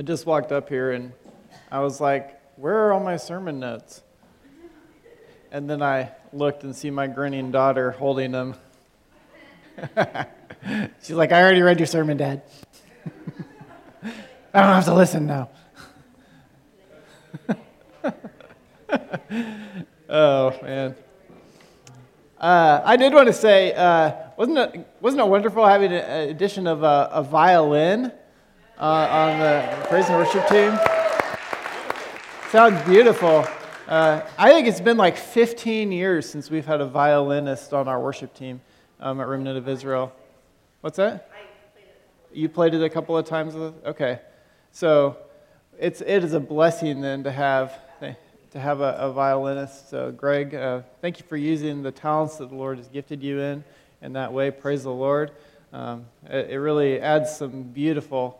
I just walked up here and I was like, where are all my sermon notes? And then I looked and see my grinning daughter holding them. She's like, I already read your sermon, Dad. I don't have to listen now. oh, man. Uh, I did want to say, uh, wasn't, it, wasn't it wonderful having an addition of a, a violin uh, on the praise and worship team? Sounds beautiful. Uh, I think it's been like 15 years since we've had a violinist on our worship team um, at Remnant of Israel. What's that? You played it a couple of times? Okay. So it's, it is a blessing then to have, to have a, a violinist. So, Greg, uh, thank you for using the talents that the Lord has gifted you in in that way. Praise the Lord. Um, it, it, really adds some beautiful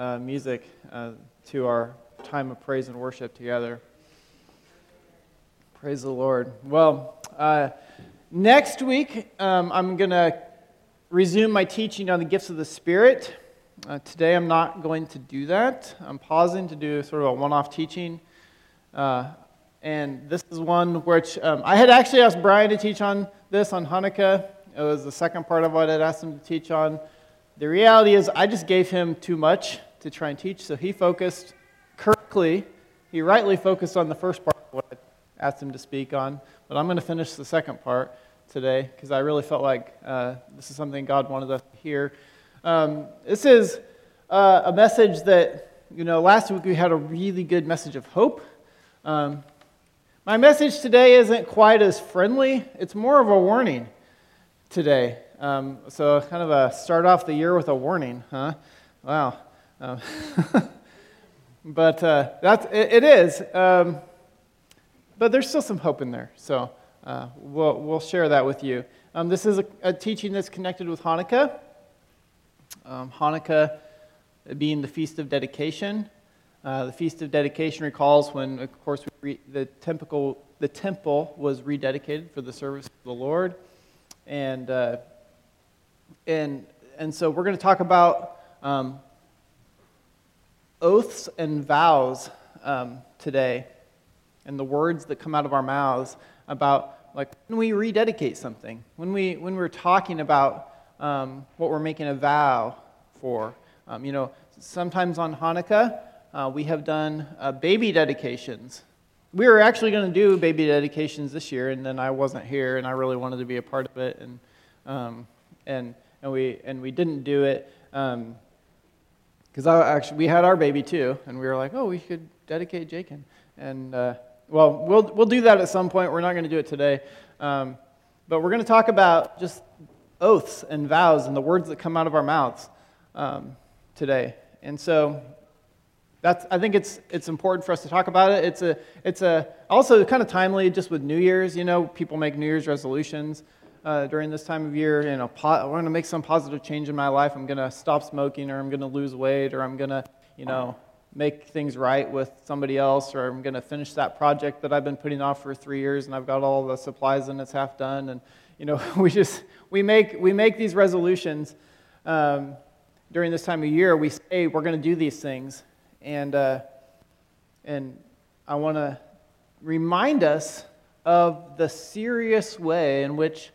uh, music uh, to our time of praise and worship together. Praise the Lord. Well, uh, next week, um, I'm going to resume my teaching on the gifts of the Spirit. Uh, today I'm not going to do that. I'm pausing to do sort of a one off teaching. Uh, and this is one which um, I had actually asked Brian to teach on this on Hanukkah. It was the second part of what I'd asked him to teach on. The reality is, I just gave him too much to try and teach, so he focused correctly, he rightly focused on the first part of what I asked him to speak on. But I'm going to finish the second part today because I really felt like uh, this is something God wanted us to hear. Um, this is uh, a message that, you know, last week we had a really good message of hope. Um, my message today isn't quite as friendly, it's more of a warning today. Um, so, kind of a start off the year with a warning, huh? Wow. Um, but uh, that's, it, it is. Um, but there's still some hope in there. So, uh, we'll, we'll share that with you. Um, this is a, a teaching that's connected with Hanukkah. Um, Hanukkah being the Feast of Dedication. Uh, the Feast of Dedication recalls when, of course, re- the, temple, the temple was rededicated for the service of the Lord. And, uh, and, and so we're going to talk about um, oaths and vows um, today and the words that come out of our mouths about like when we rededicate something, when, we, when we're talking about um, what we're making a vow for. Um, you know, sometimes on Hanukkah, uh, we have done uh, baby dedications. We were actually going to do baby dedications this year, and then I wasn't here, and I really wanted to be a part of it, and um, and and we and we didn't do it because I actually we had our baby too, and we were like, oh, we should dedicate Jacob, and uh, well, we'll we'll do that at some point. We're not going to do it today, um, but we're going to talk about just oaths and vows and the words that come out of our mouths um, today. And so that's, I think it's, it's important for us to talk about it. It's, a, it's a, also kind of timely just with New Year's. You know, people make New Year's resolutions uh, during this time of year. Know, po- I want to make some positive change in my life. I'm going to stop smoking or I'm going to lose weight or I'm going to, you know, make things right with somebody else or I'm going to finish that project that I've been putting off for three years and I've got all the supplies and it's half done. And, you know, we just, we make, we make these resolutions um, during this time of year. We say we're going to do these things. And, uh, and I want to remind us of the serious way in which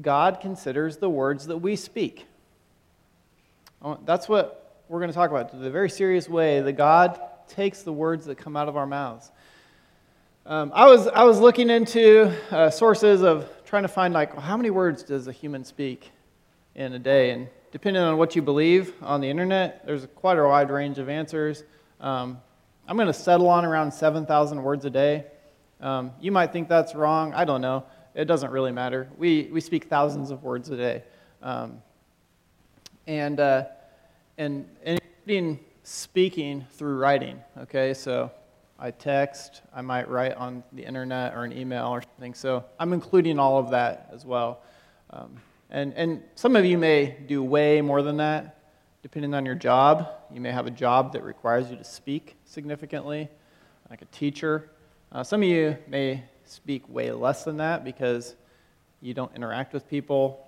God considers the words that we speak. That's what we're going to talk about. The very serious way that God takes the words that come out of our mouths. Um, I, was, I was looking into uh, sources of trying to find like how many words does a human speak in a day and depending on what you believe on the internet there's quite a wide range of answers um, i'm going to settle on around 7000 words a day um, you might think that's wrong i don't know it doesn't really matter we, we speak thousands of words a day um, and, uh, and, and including speaking through writing okay so I text, I might write on the internet or an email or something. So I'm including all of that as well. Um, and, and some of you may do way more than that, depending on your job. You may have a job that requires you to speak significantly, like a teacher. Uh, some of you may speak way less than that because you don't interact with people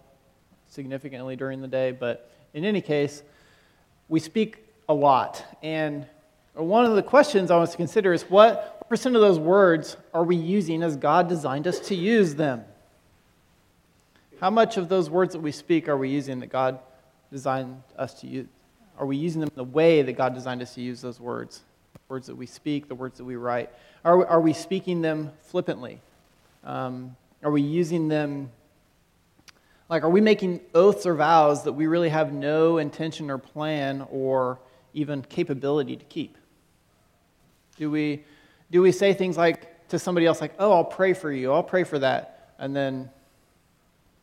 significantly during the day. But in any case, we speak a lot. And one of the questions I want to consider is what percent of those words are we using as God designed us to use them? How much of those words that we speak are we using that God designed us to use? Are we using them the way that God designed us to use those words? Words that we speak, the words that we write. Are we, are we speaking them flippantly? Um, are we using them like, are we making oaths or vows that we really have no intention or plan or even capability to keep? Do we, do we say things like to somebody else, like, oh, I'll pray for you, I'll pray for that, and then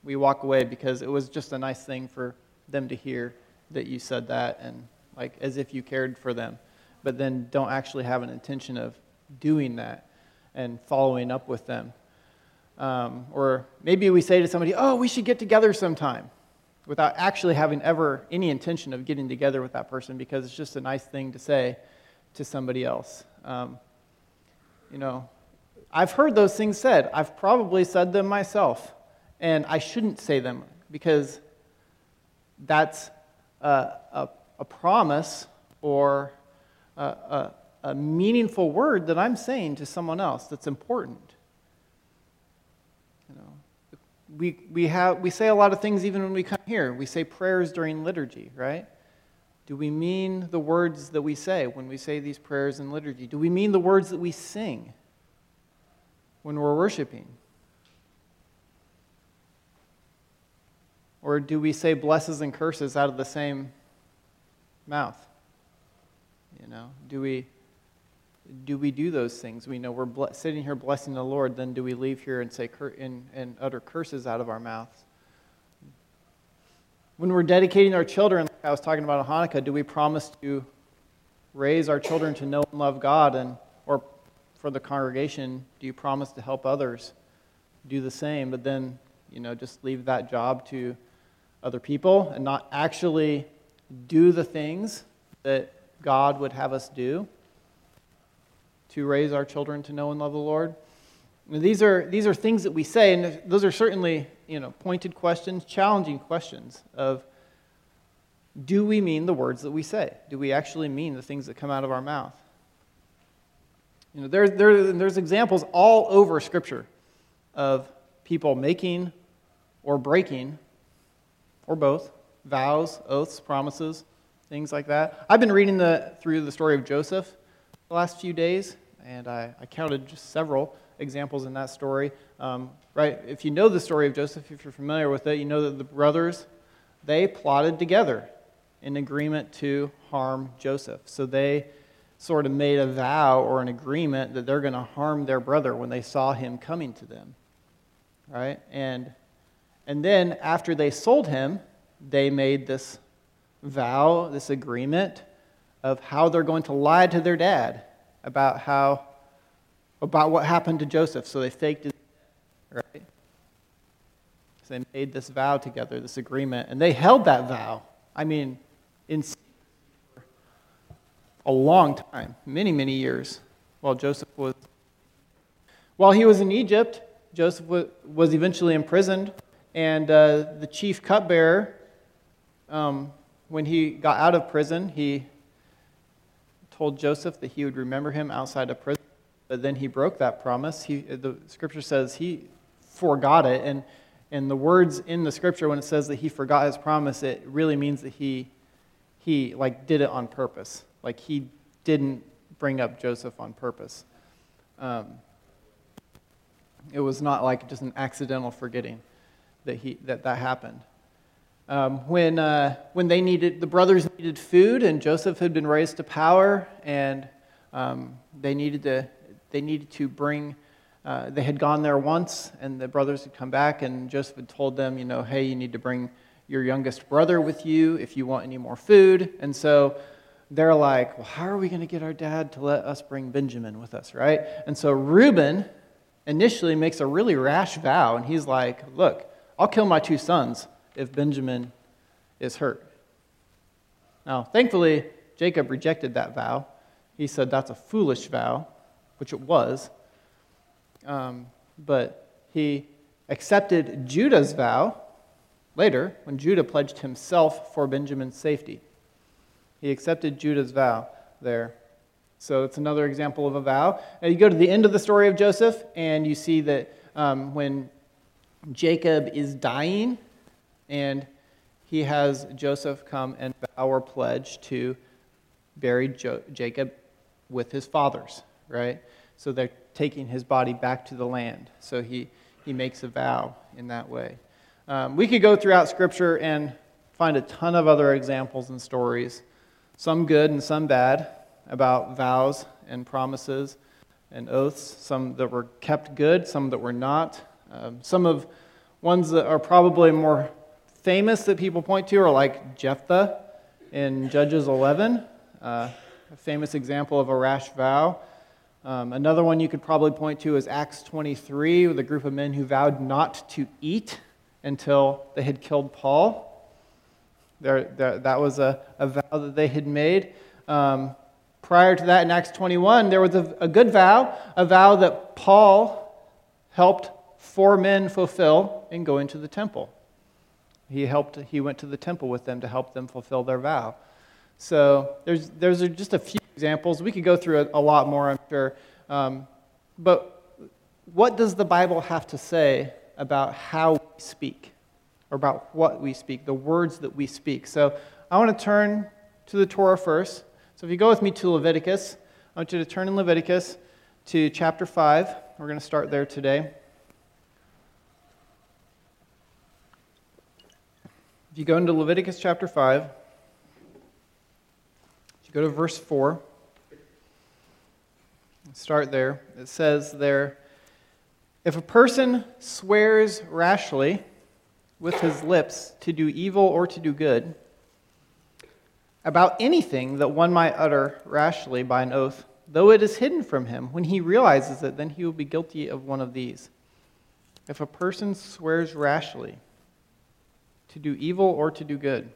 we walk away because it was just a nice thing for them to hear that you said that and like as if you cared for them, but then don't actually have an intention of doing that and following up with them. Um, or maybe we say to somebody, oh, we should get together sometime without actually having ever any intention of getting together with that person because it's just a nice thing to say to somebody else. Um, you know, I've heard those things said. I've probably said them myself, and I shouldn't say them because that's a, a, a promise or a, a, a meaningful word that I'm saying to someone else that's important You know, we, we, have, we say a lot of things even when we come here. We say prayers during liturgy, right? Do we mean the words that we say when we say these prayers in liturgy? Do we mean the words that we sing when we're worshiping? Or do we say blesses and curses out of the same mouth? You know, do we do we do those things? We know we're ble- sitting here blessing the Lord, then do we leave here and say cur- and, and utter curses out of our mouths? When we're dedicating our children, like I was talking about Hanukkah, do we promise to raise our children to know and love God? And, or for the congregation, do you promise to help others do the same, but then, you know, just leave that job to other people and not actually do the things that God would have us do? to raise our children to know and love the Lord? These are, these are things that we say, and those are certainly you know, pointed questions, challenging questions of do we mean the words that we say? Do we actually mean the things that come out of our mouth? You know, there, there, there's examples all over Scripture of people making or breaking, or both, vows, oaths, promises, things like that. I've been reading the, through the story of Joseph the last few days, and I, I counted just several examples in that story. Um, right? If you know the story of Joseph, if you're familiar with it, you know that the brothers they plotted together in agreement to harm Joseph. So they sort of made a vow or an agreement that they're going to harm their brother when they saw him coming to them. Right? And and then after they sold him, they made this vow, this agreement of how they're going to lie to their dad about how about what happened to Joseph. So they faked it, right? So they made this vow together, this agreement, and they held that vow. I mean, in a long time, many, many years, while Joseph was. While he was in Egypt, Joseph was eventually imprisoned, and uh, the chief cupbearer, um, when he got out of prison, he told Joseph that he would remember him outside of prison, but then he broke that promise. He, the scripture says he forgot it, and, and the words in the scripture when it says that he forgot his promise, it really means that he, he like did it on purpose. Like he didn't bring up Joseph on purpose. Um, it was not like just an accidental forgetting that, he, that that happened. Um, when, uh, when they needed, the brothers needed food, and Joseph had been raised to power, and um, they, needed to, they needed to bring, uh, they had gone there once, and the brothers had come back, and Joseph had told them, you know, hey, you need to bring your youngest brother with you if you want any more food. And so they're like, well, how are we going to get our dad to let us bring Benjamin with us, right? And so Reuben initially makes a really rash vow, and he's like, look, I'll kill my two sons if Benjamin is hurt. Now, thankfully, Jacob rejected that vow. He said that's a foolish vow, which it was. Um, but he accepted Judah's vow later when Judah pledged himself for Benjamin's safety. He accepted Judah's vow there. So it's another example of a vow. Now you go to the end of the story of Joseph, and you see that um, when Jacob is dying, and he has Joseph come and vow or pledge to bury jo- Jacob with his fathers, right? So they're taking his body back to the land. So he, he makes a vow in that way. Um, we could go throughout Scripture and find a ton of other examples and stories, some good and some bad about vows and promises and oaths, some that were kept good, some that were not. Um, some of ones that are probably more famous that people point to are like Jephthah in Judges 11, uh, a famous example of a rash vow. Um, another one you could probably point to is Acts 23, with a group of men who vowed not to eat until they had killed Paul. There, there, that was a, a vow that they had made. Um, Prior to that, in Acts 21, there was a, a good vow, a vow that Paul helped four men fulfill in going to the temple. He helped, he went to the temple with them to help them fulfill their vow. So there's, there's just a few examples. We could go through a, a lot more, I'm sure. Um, but what does the Bible have to say about how we speak, or about what we speak, the words that we speak? So I want to turn to the Torah first. So if you go with me to Leviticus, I want you to turn in Leviticus to chapter 5. We're going to start there today. If you go into Leviticus chapter 5, if you go to verse 4, start there. It says there, if a person swears rashly with his lips to do evil or to do good, about anything that one might utter rashly by an oath, though it is hidden from him. When he realizes it, then he will be guilty of one of these. If a person swears rashly to do evil or to do good.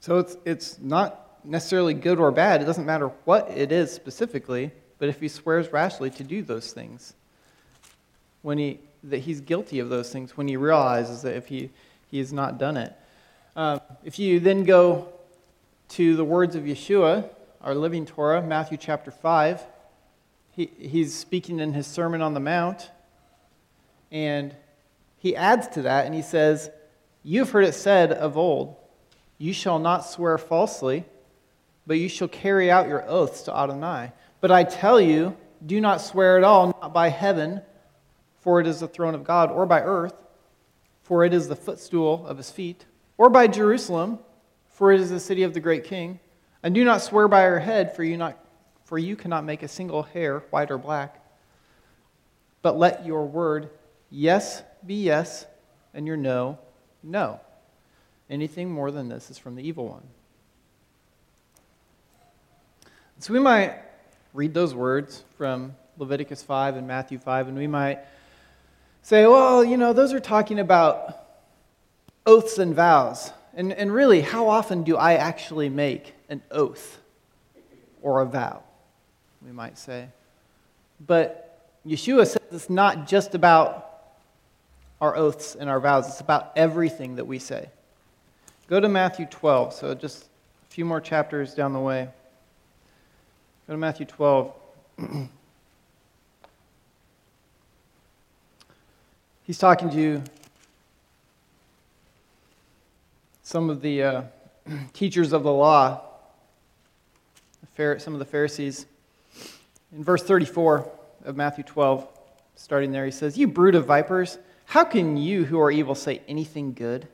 So it's, it's not necessarily good or bad. It doesn't matter what it is specifically, but if he swears rashly to do those things, when he, that he's guilty of those things, when he realizes that if he, he has not done it. Um, if you then go to the words of Yeshua, our living Torah, Matthew chapter 5, he, he's speaking in his Sermon on the Mount, and he adds to that and he says, You've heard it said of old, You shall not swear falsely, but you shall carry out your oaths to Adonai. But I tell you, do not swear at all, not by heaven, for it is the throne of God, or by earth, for it is the footstool of his feet or by Jerusalem, for it is the city of the great king. And do not swear by your head, for you, not, for you cannot make a single hair white or black. But let your word yes be yes, and your no, no. Anything more than this is from the evil one. So we might read those words from Leviticus 5 and Matthew 5, and we might say, well, you know, those are talking about oaths and vows. And, and really, how often do I actually make an oath or a vow? We might say. But Yeshua says it's not just about our oaths and our vows, it's about everything that we say. Go to Matthew 12, so just a few more chapters down the way. Go to Matthew 12. He's talking to some of the uh, teachers of the law, some of the Pharisees. In verse 34 of Matthew 12, starting there, he says, You brood of vipers, how can you who are evil say anything good?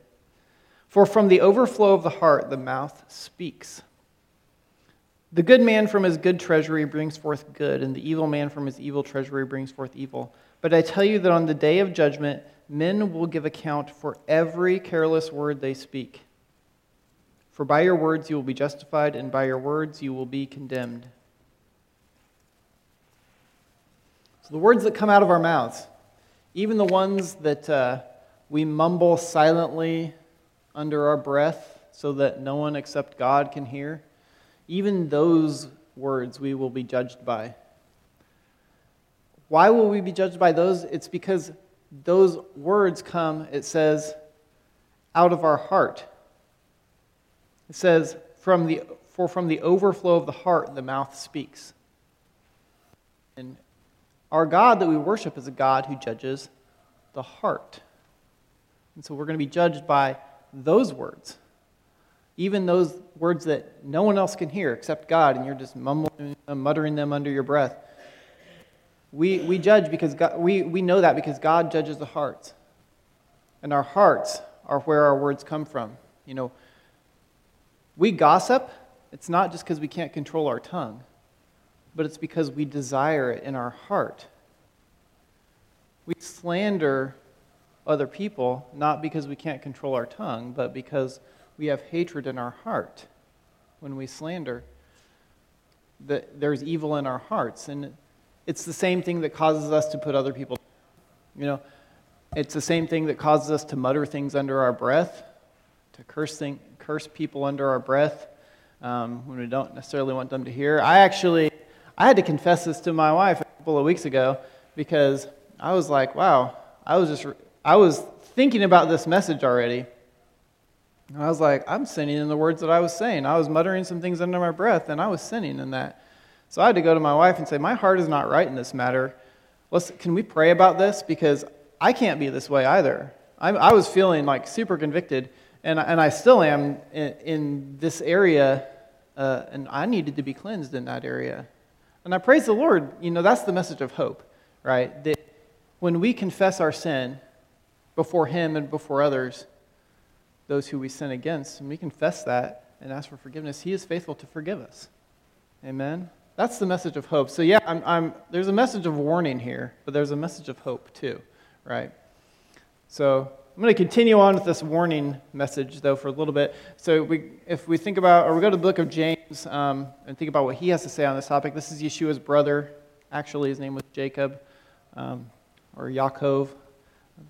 For from the overflow of the heart the mouth speaks. The good man from his good treasury brings forth good, and the evil man from his evil treasury brings forth evil. But I tell you that on the day of judgment, men will give account for every careless word they speak. For by your words you will be justified, and by your words you will be condemned. So, the words that come out of our mouths, even the ones that uh, we mumble silently under our breath so that no one except God can hear, even those words we will be judged by. Why will we be judged by those? It's because those words come, it says, out of our heart. It says, from the, For from the overflow of the heart, the mouth speaks. And our God that we worship is a God who judges the heart. And so we're going to be judged by those words, even those words that no one else can hear except God, and you're just mumbling, muttering them under your breath. We, we judge because God, we, we know that because God judges the hearts. And our hearts are where our words come from. You know, we gossip, it's not just because we can't control our tongue, but it's because we desire it in our heart. We slander other people not because we can't control our tongue, but because we have hatred in our heart. When we slander, that there's evil in our hearts. And it's the same thing that causes us to put other people, you know, it's the same thing that causes us to mutter things under our breath, to curse, thing, curse people under our breath um, when we don't necessarily want them to hear. I actually, I had to confess this to my wife a couple of weeks ago because I was like, wow, I was just, I was thinking about this message already. And I was like, I'm sinning in the words that I was saying. I was muttering some things under my breath, and I was sinning in that. So I had to go to my wife and say, My heart is not right in this matter. Let's, can we pray about this? Because I can't be this way either. I, I was feeling like super convicted, and, and I still am in, in this area, uh, and I needed to be cleansed in that area. And I praise the Lord. You know, that's the message of hope, right? That when we confess our sin before Him and before others, those who we sin against, and we confess that and ask for forgiveness, He is faithful to forgive us. Amen? That's the message of hope. So, yeah, I'm, I'm, there's a message of warning here, but there's a message of hope too right? So I'm going to continue on with this warning message, though, for a little bit. So we, if we think about, or we go to the book of James um, and think about what he has to say on this topic, this is Yeshua's brother. Actually, his name was Jacob um, or Yaakov.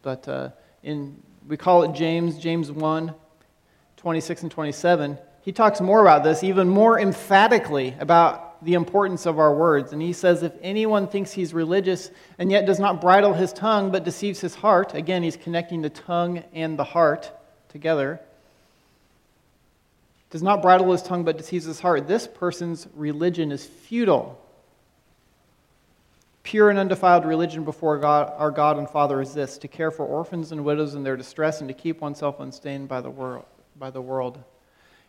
But uh, in, we call it James, James 1, 26 and 27. He talks more about this, even more emphatically about the importance of our words. And he says, If anyone thinks he's religious and yet does not bridle his tongue but deceives his heart, again, he's connecting the tongue and the heart together, does not bridle his tongue but deceives his heart, this person's religion is futile. Pure and undefiled religion before God, our God and Father is this to care for orphans and widows in their distress and to keep oneself unstained by the world. By the world.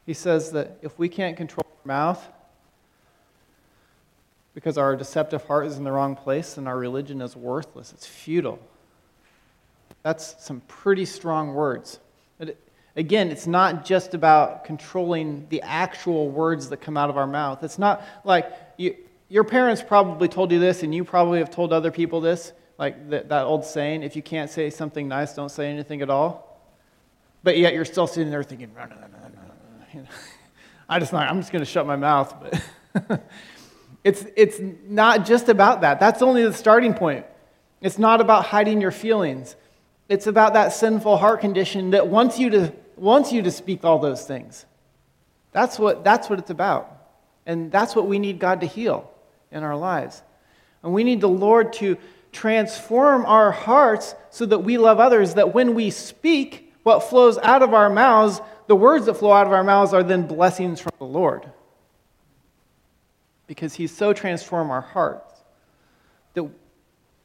He says that if we can't control our mouth, because our deceptive heart is in the wrong place and our religion is worthless. It's futile. That's some pretty strong words. But again, it's not just about controlling the actual words that come out of our mouth. It's not like you, your parents probably told you this, and you probably have told other people this, like that, that old saying if you can't say something nice, don't say anything at all. But yet you're still sitting there thinking, you know, I just not, I'm just going to shut my mouth. But It's, it's not just about that. That's only the starting point. It's not about hiding your feelings. It's about that sinful heart condition that wants you to, wants you to speak all those things. That's what, that's what it's about. And that's what we need God to heal in our lives. And we need the Lord to transform our hearts so that we love others, that when we speak, what flows out of our mouths, the words that flow out of our mouths are then blessings from the Lord because He's so transformed our hearts that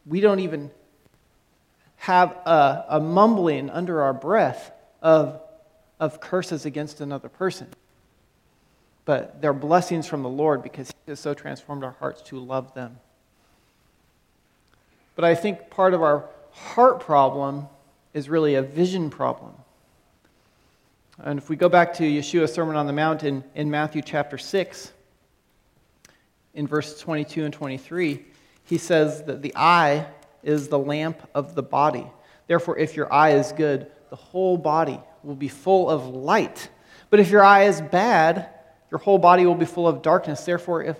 we don't even have a, a mumbling under our breath of, of curses against another person. But they're blessings from the Lord because He has so transformed our hearts to love them. But I think part of our heart problem is really a vision problem. And if we go back to Yeshua's Sermon on the Mount in, in Matthew chapter 6, in verses 22 and 23, he says that the eye is the lamp of the body. Therefore, if your eye is good, the whole body will be full of light. But if your eye is bad, your whole body will be full of darkness. Therefore, if,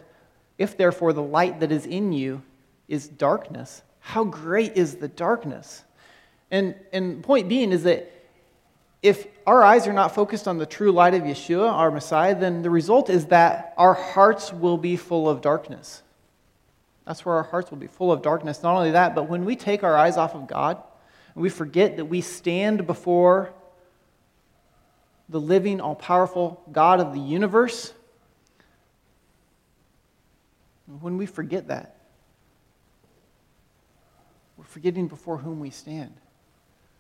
if therefore the light that is in you is darkness, how great is the darkness? And, and point being is that if our eyes are not focused on the true light of Yeshua, our Messiah, then the result is that our hearts will be full of darkness. That's where our hearts will be full of darkness. Not only that, but when we take our eyes off of God and we forget that we stand before the living, all powerful God of the universe, When we forget that, we're forgetting before whom we stand.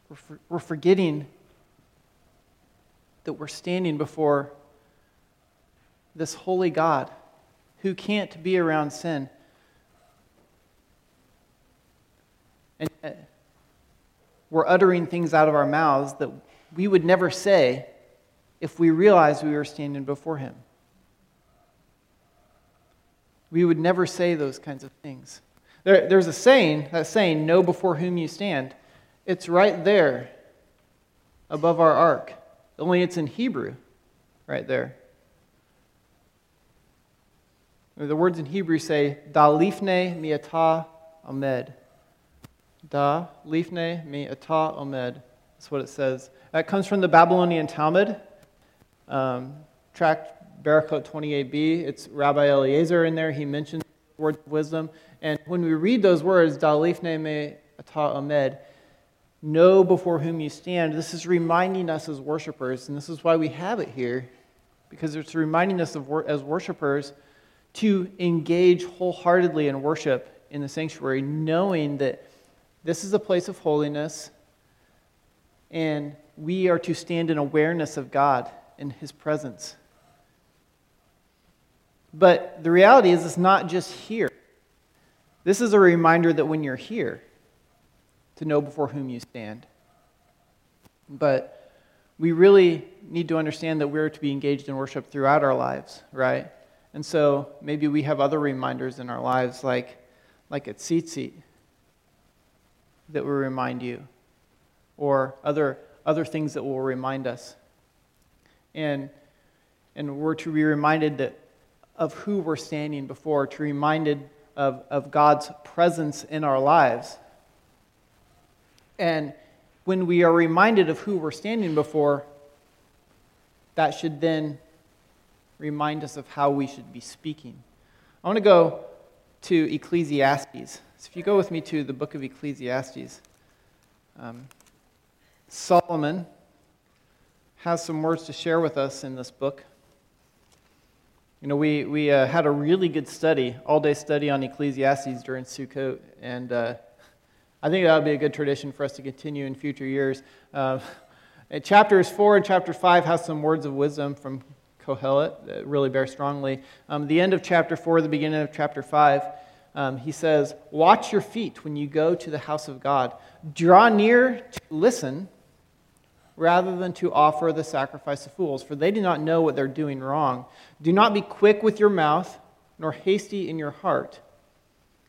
We're, for, we're forgetting that we're standing before this holy God who can't be around sin. And we're uttering things out of our mouths that we would never say if we realized we were standing before Him. We would never say those kinds of things. There, there's a saying, that saying, know before whom you stand. It's right there above our ark, only it's in Hebrew, right there. The words in Hebrew say, Da lifne mi'ata omed. Da lifne mi'ata omed. That's what it says. That comes from the Babylonian Talmud, um, tract Berakhot 28b. It's Rabbi Eliezer in there. He mentions words of wisdom. And when we read those words, Da lifne mi'ata omed, know before whom you stand, this is reminding us as worshipers, and this is why we have it here, because it's reminding us of, as worshipers to engage wholeheartedly in worship in the sanctuary, knowing that this is a place of holiness and we are to stand in awareness of God in His presence. But the reality is, it's not just here. This is a reminder that when you're here, to know before whom you stand. But we really need to understand that we're to be engaged in worship throughout our lives, right? And so maybe we have other reminders in our lives, like, like tzitzit that will remind you, or other, other things that will remind us. And, and we're to be reminded that, of who we're standing before, to be reminded of, of God's presence in our lives. And when we are reminded of who we're standing before, that should then remind us of how we should be speaking. I want to go to Ecclesiastes. So if you go with me to the book of Ecclesiastes, um, Solomon has some words to share with us in this book. You know, we, we uh, had a really good study, all day study on Ecclesiastes during Sukkot, and uh, I think that would be a good tradition for us to continue in future years. Uh, chapters 4 and chapter 5 have some words of wisdom from Kohelet that really bear strongly. Um, the end of chapter 4, the beginning of chapter 5, um, he says, Watch your feet when you go to the house of God. Draw near to listen rather than to offer the sacrifice of fools, for they do not know what they're doing wrong. Do not be quick with your mouth, nor hasty in your heart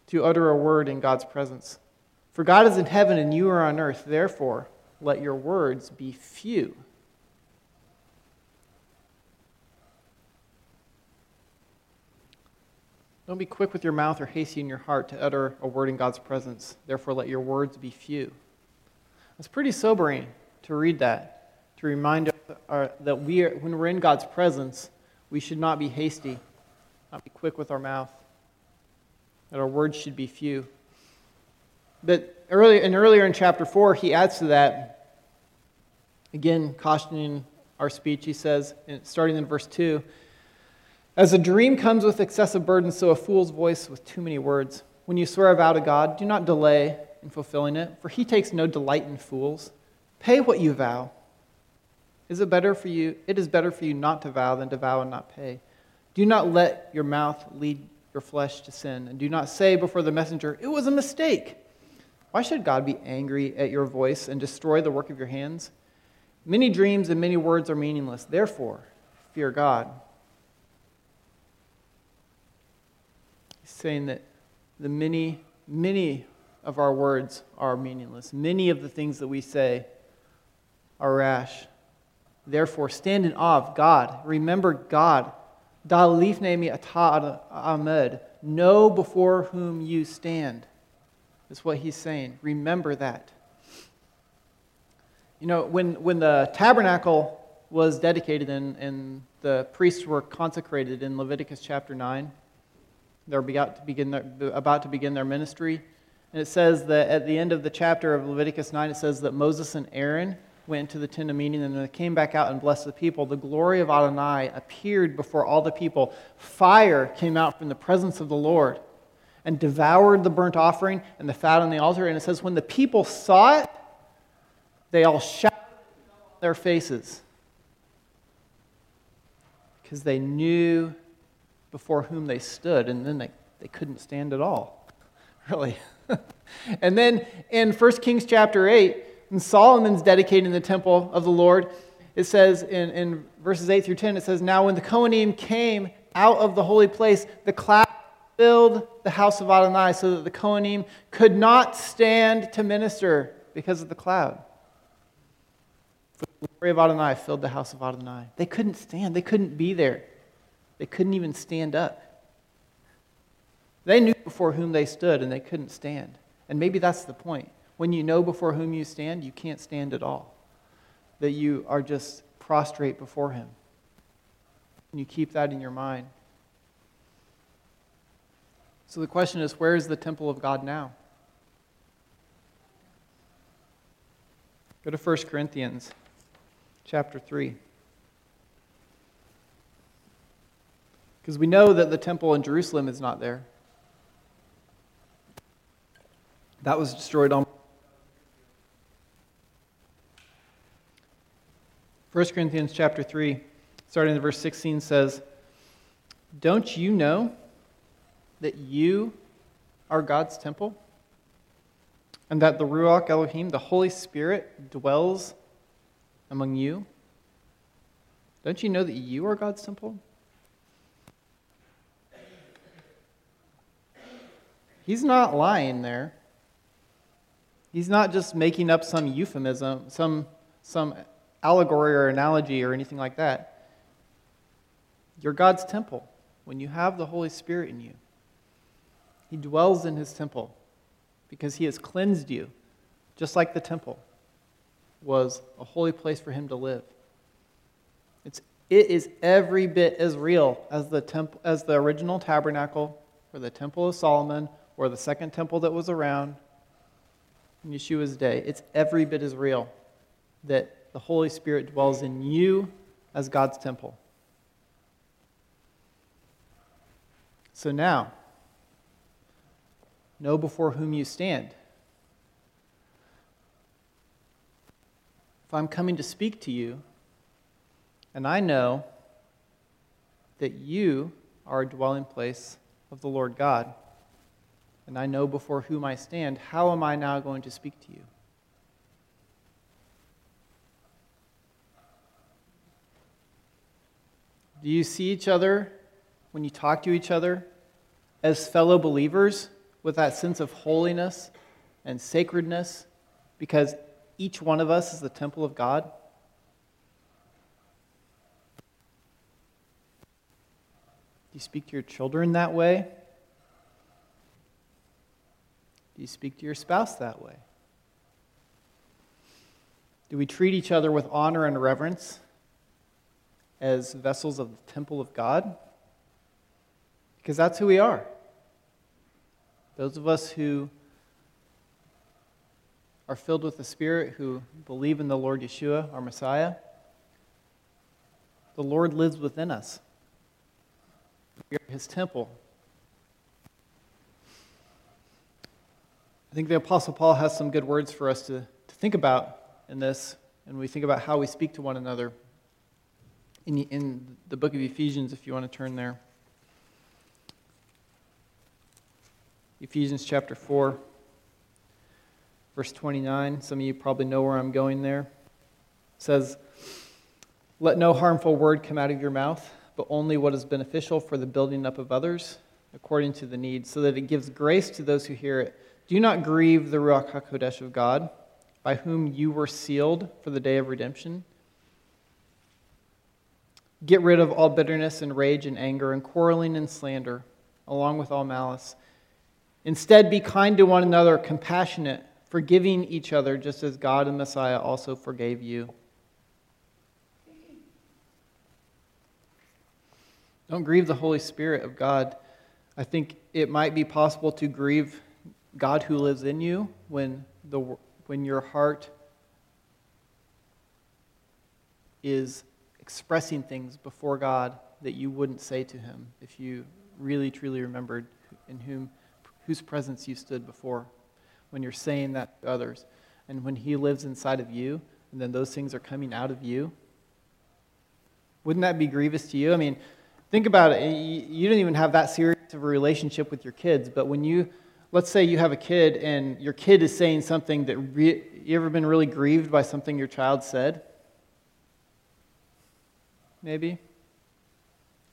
to utter a word in God's presence. For God is in heaven and you are on earth, therefore let your words be few. Don't be quick with your mouth or hasty in your heart to utter a word in God's presence. Therefore, let your words be few. It's pretty sobering to read that, to remind us uh, that we are, when we're in God's presence, we should not be hasty, not be quick with our mouth, that our words should be few. But earlier, and earlier in chapter 4, he adds to that, again, cautioning our speech. He says, starting in verse 2, as a dream comes with excessive burden, so a fool's voice with too many words. When you swear a vow to God, do not delay in fulfilling it, for he takes no delight in fools. Pay what you vow. Is it better for you? It is better for you not to vow than to vow and not pay. Do not let your mouth lead your flesh to sin, and do not say before the messenger, It was a mistake. Why should God be angry at your voice and destroy the work of your hands? Many dreams and many words are meaningless. Therefore, fear God. He's saying that the many, many of our words are meaningless. Many of the things that we say are rash. Therefore, stand in awe of God. Remember God. Da lifne mi'ata omed. Know before whom you stand. Is what he's saying. Remember that. You know, when, when the tabernacle was dedicated and, and the priests were consecrated in Leviticus chapter 9, they're about to begin their, about to begin their ministry. And it says that at the end of the chapter of Leviticus 9, it says that Moses and Aaron went into the tent of meeting and they came back out and blessed the people, the glory of Adonai appeared before all the people. Fire came out from the presence of the Lord and devoured the burnt offering and the fat on the altar. And it says, when the people saw it, they all shouted their faces because they knew before whom they stood, and then they, they couldn't stand at all. Really. and then in 1 Kings chapter 8, when Solomon's dedicating the temple of the Lord, it says in, in verses 8 through 10, it says, Now when the Kohanim came out of the holy place, the cloud filled the house of Adonai so that the Kohanim could not stand to minister because of the cloud. For the glory of Adonai filled the house of Adonai. They couldn't stand, they couldn't be there, they couldn't even stand up. They knew before whom they stood and they couldn't stand. And maybe that's the point. When you know before whom you stand, you can't stand at all. That you are just prostrate before Him. And you keep that in your mind. So the question is where is the temple of God now? Go to 1 Corinthians chapter 3. Because we know that the temple in Jerusalem is not there. That was destroyed on 1 Corinthians chapter 3, starting in verse 16, says, Don't you know that you are God's temple? And that the Ruach Elohim, the Holy Spirit, dwells among you? Don't you know that you are God's temple? He's not lying there. He's not just making up some euphemism, some, some allegory or analogy or anything like that. You're God's temple when you have the Holy Spirit in you. He dwells in his temple because he has cleansed you, just like the temple was a holy place for him to live. It's, it is every bit as real as the, temple, as the original tabernacle or the temple of Solomon or the second temple that was around in Yeshua's day. It's every bit as real that the Holy Spirit dwells in you as God's temple. So now, know before whom you stand. If I'm coming to speak to you, and I know that you are a dwelling place of the Lord God, and I know before whom I stand, how am I now going to speak to you? Do you see each other when you talk to each other as fellow believers with that sense of holiness and sacredness because each one of us is the temple of God? Do you speak to your children that way? Do you speak to your spouse that way? Do we treat each other with honor and reverence as vessels of the temple of God? Because that's who we are. Those of us who are filled with the Spirit, who believe in the Lord Yeshua, our Messiah, the Lord lives within us. We are his temple. I think the Apostle Paul has some good words for us to, to think about in this, and we think about how we speak to one another in, in the book of Ephesians, if you want to turn there. Ephesians chapter 4, verse 29. Some of you probably know where I'm going there. It says, Let no harmful word come out of your mouth, but only what is beneficial for the building up of others, according to the need, so that it gives grace to those who hear it. Do not grieve the Ruach HaKodesh of God, by whom you were sealed for the day of redemption. Get rid of all bitterness and rage and anger and quarreling and slander, along with all malice. Instead, be kind to one another, compassionate, forgiving each other, just as God and Messiah also forgave you. Don't grieve the Holy Spirit of God. I think it might be possible to grieve God who lives in you when, the, when your heart is expressing things before God that you wouldn't say to him if you really truly remembered in whom whose presence you stood before when you're saying that to others. And when he lives inside of you and then those things are coming out of you wouldn't that be grievous to you? I mean think about it. You don't even have that serious of a relationship with your kids but when you let's say you have a kid and your kid is saying something that re- you ever been really grieved by something your child said? Maybe.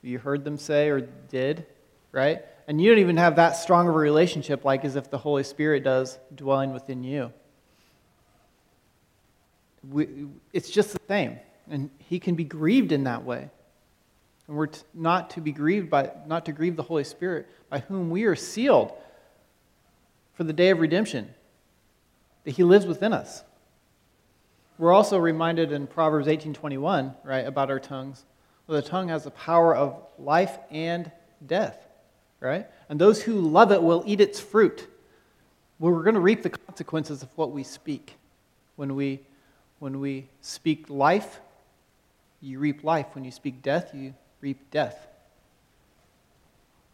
You heard them say or did right and you don't even have that strong of a relationship like as if the Holy Spirit does dwelling within you. We, it's just the same. And he can be grieved in that way. And we're t- not to be grieved by, not to grieve the Holy Spirit, by whom we are sealed for the day of redemption, that he lives within us. We're also reminded in Proverbs 18:21, right, about our tongues. Well, the tongue has the power of life and death right? And those who love it will eat its fruit. We're going to reap the consequences of what we speak. When we, when we speak life, you reap life. When you speak death, you reap death.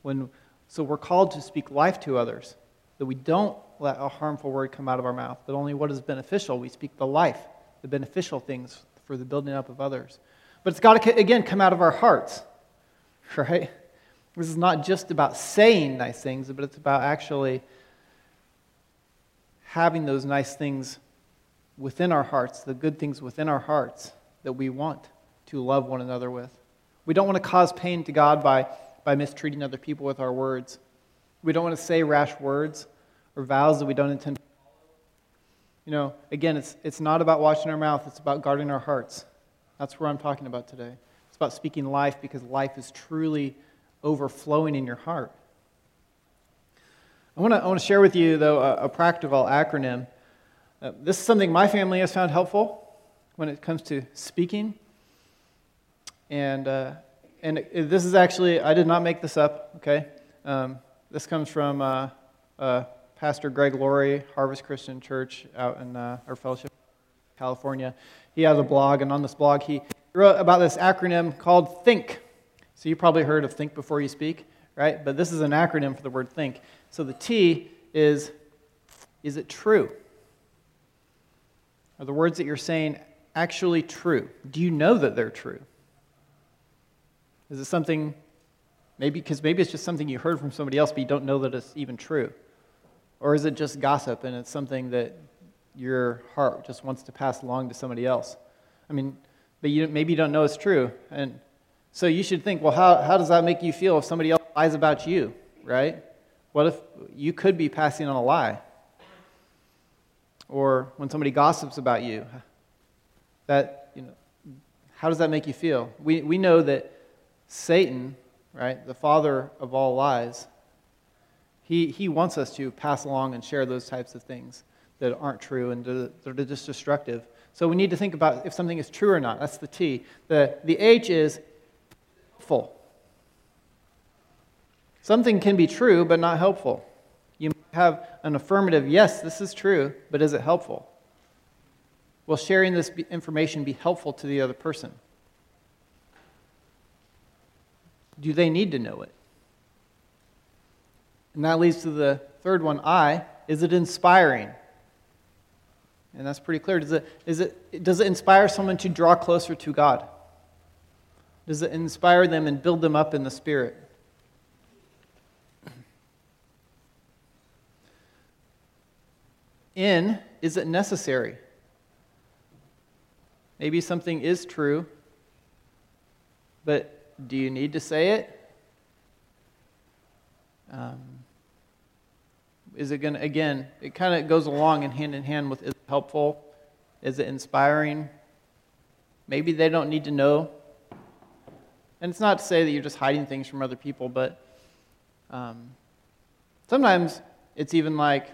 When, so we're called to speak life to others, that we don't let a harmful word come out of our mouth, but only what is beneficial. We speak the life, the beneficial things for the building up of others. But it's got to, again, come out of our hearts, right? This is not just about saying nice things, but it's about actually having those nice things within our hearts, the good things within our hearts that we want to love one another with. We don't want to cause pain to God by, by mistreating other people with our words. We don't want to say rash words or vows that we don't intend to follow. You know, again, it's, it's not about watching our mouth, it's about guarding our hearts. That's what I'm talking about today. It's about speaking life because life is truly overflowing in your heart. I want to, I want to share with you, though, a, a practical acronym. Uh, this is something my family has found helpful when it comes to speaking. And, uh, and it, this is actually, I did not make this up, okay? Um, this comes from uh, uh Pastor Greg Laurie, Harvest Christian Church out in uh, our fellowship, California. He has a blog, and on this blog, he wrote about this acronym called THINK. So you probably heard of think before you speak, right? But this is an acronym for the word think. So the T is is it true? Are the words that you're saying actually true? Do you know that they're true? Is it something maybe because maybe it's just something you heard from somebody else but you don't know that it's even true? Or is it just gossip and it's something that your heart just wants to pass along to somebody else? I mean, but you, maybe you don't know it's true. And so you should think, well, how, how does that make you feel if somebody else lies about you, right? What if you could be passing on a lie? Or when somebody gossips about you, that, you know, how does that make you feel? We, we know that Satan, right, the father of all lies, he, he wants us to pass along and share those types of things that aren't true and that are just destructive. So we need to think about if something is true or not. That's the T. The, the H is helpful. Something can be true, but not helpful. You have an affirmative, yes, this is true, but is it helpful? Will sharing this information be helpful to the other person? Do they need to know it? And that leads to the third one I. Is it inspiring? And that's pretty clear. Does it, is it, does it inspire someone to draw closer to God? Does it inspire them and build them up in the Spirit? In, is it necessary? Maybe something is true, but do you need to say it? Um, is it going to, again, it kind of goes along and hand in hand with is it helpful? Is it inspiring? Maybe they don't need to know and it's not to say that you're just hiding things from other people, but um, sometimes it's even like,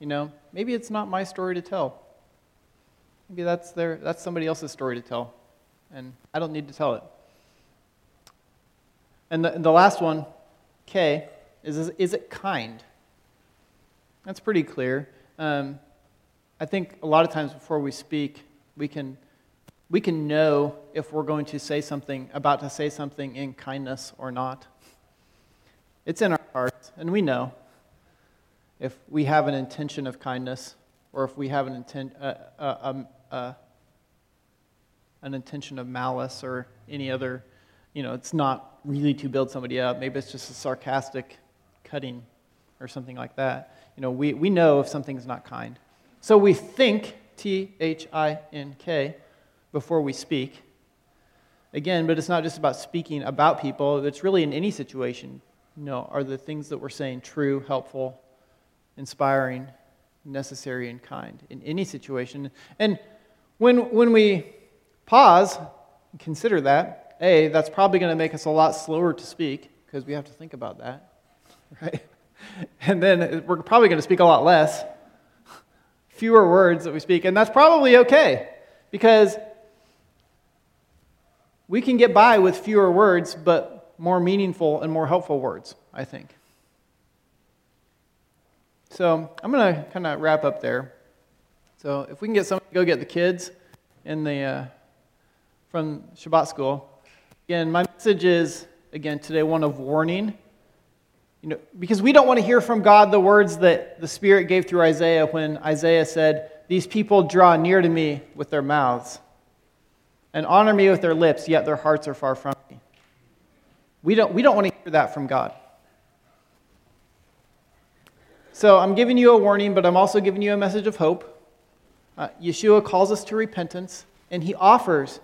you know, maybe it's not my story to tell. Maybe that's, their, that's somebody else's story to tell, and I don't need to tell it. And the, the last one, K, is, is, is it kind? That's pretty clear. Um, I think a lot of times before we speak, we can we can know if we're going to say something, about to say something in kindness or not. It's in our hearts, and we know if we have an intention of kindness or if we have an, intent, uh, uh, um, uh, an intention of malice or any other, you know, it's not really to build somebody up. Maybe it's just a sarcastic cutting or something like that. You know, we, we know if something's not kind. So we think, T H I N K, before we speak. Again, but it's not just about speaking about people, it's really in any situation. You know, are the things that we're saying true, helpful, inspiring, necessary, and kind in any situation? And when, when we pause and consider that, A, that's probably going to make us a lot slower to speak because we have to think about that, right? And then we're probably going to speak a lot less, fewer words that we speak, and that's probably okay because we can get by with fewer words, but more meaningful and more helpful words, I think. So I'm going to kind of wrap up there. So if we can get someone to go get the kids in the, uh, from Shabbat school. Again, my message is, again, today one of warning. You know, because we don't want to hear from God the words that the Spirit gave through Isaiah when Isaiah said, These people draw near to me with their mouths and honor me with their lips, yet their hearts are far from me. We don't, we don't want to hear that from God. So I'm giving you a warning, but I'm also giving you a message of hope. Uh, Yeshua calls us to repentance, and he offers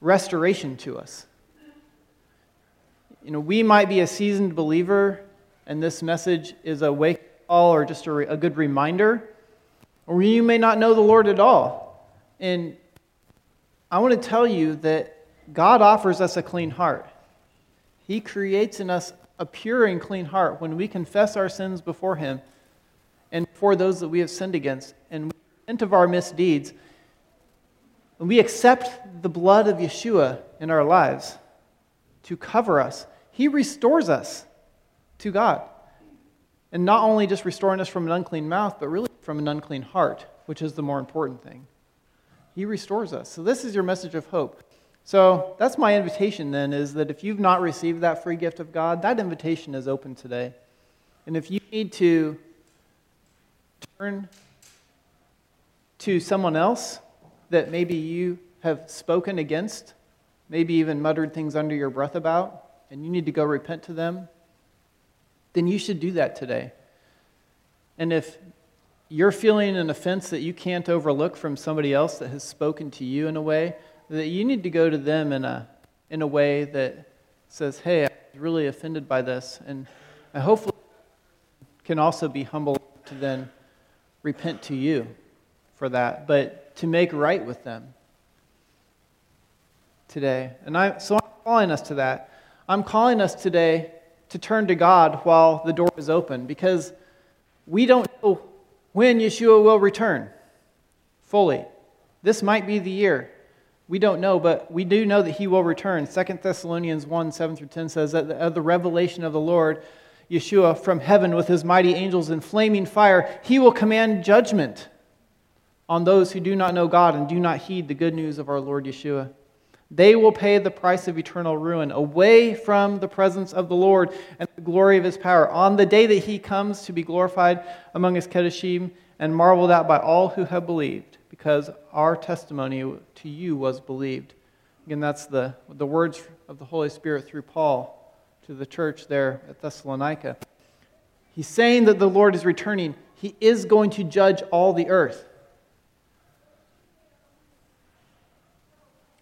restoration to us. You know, we might be a seasoned believer, and this message is a wake call or just a, re- a good reminder, or you may not know the Lord at all. And I want to tell you that God offers us a clean heart. He creates in us a pure and clean heart when we confess our sins before Him and for those that we have sinned against, and we repent of our misdeeds, and we accept the blood of Yeshua in our lives to cover us. He restores us to God. And not only just restoring us from an unclean mouth, but really from an unclean heart, which is the more important thing. He restores us. So this is your message of hope. So that's my invitation then is that if you've not received that free gift of God, that invitation is open today. And if you need to turn to someone else that maybe you have spoken against, maybe even muttered things under your breath about, and you need to go repent to them, then you should do that today. And if you're feeling an offense that you can't overlook from somebody else that has spoken to you in a way, that you need to go to them in a, in a way that says, hey, I was really offended by this. And I hopefully can also be humble to then repent to you for that, but to make right with them today. And I, so I'm calling us to that. I'm calling us today to turn to God while the door is open because we don't know when Yeshua will return fully. This might be the year. We don't know, but we do know that he will return. 2 Thessalonians 1 7 through 10 says that at the revelation of the Lord, Yeshua, from heaven with his mighty angels in flaming fire, he will command judgment on those who do not know God and do not heed the good news of our Lord Yeshua. They will pay the price of eternal ruin away from the presence of the Lord and the glory of his power on the day that he comes to be glorified among his Kedoshim and marveled at by all who have believed, because our testimony to you was believed. Again, that's the, the words of the Holy Spirit through Paul to the church there at Thessalonica. He's saying that the Lord is returning. He is going to judge all the earth.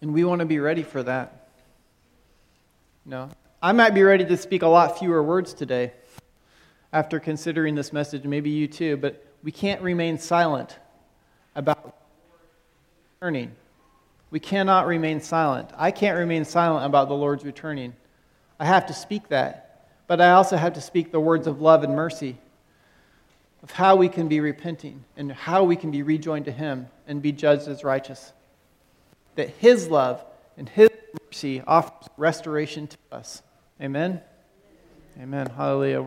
And we want to be ready for that. No. I might be ready to speak a lot fewer words today after considering this message, maybe you too, but we can't remain silent about the Lord's returning. We cannot remain silent. I can't remain silent about the Lord's returning. I have to speak that, but I also have to speak the words of love and mercy of how we can be repenting and how we can be rejoined to Him and be judged as righteous that His love and His mercy offers restoration to us. Amen? Amen. Hallelujah.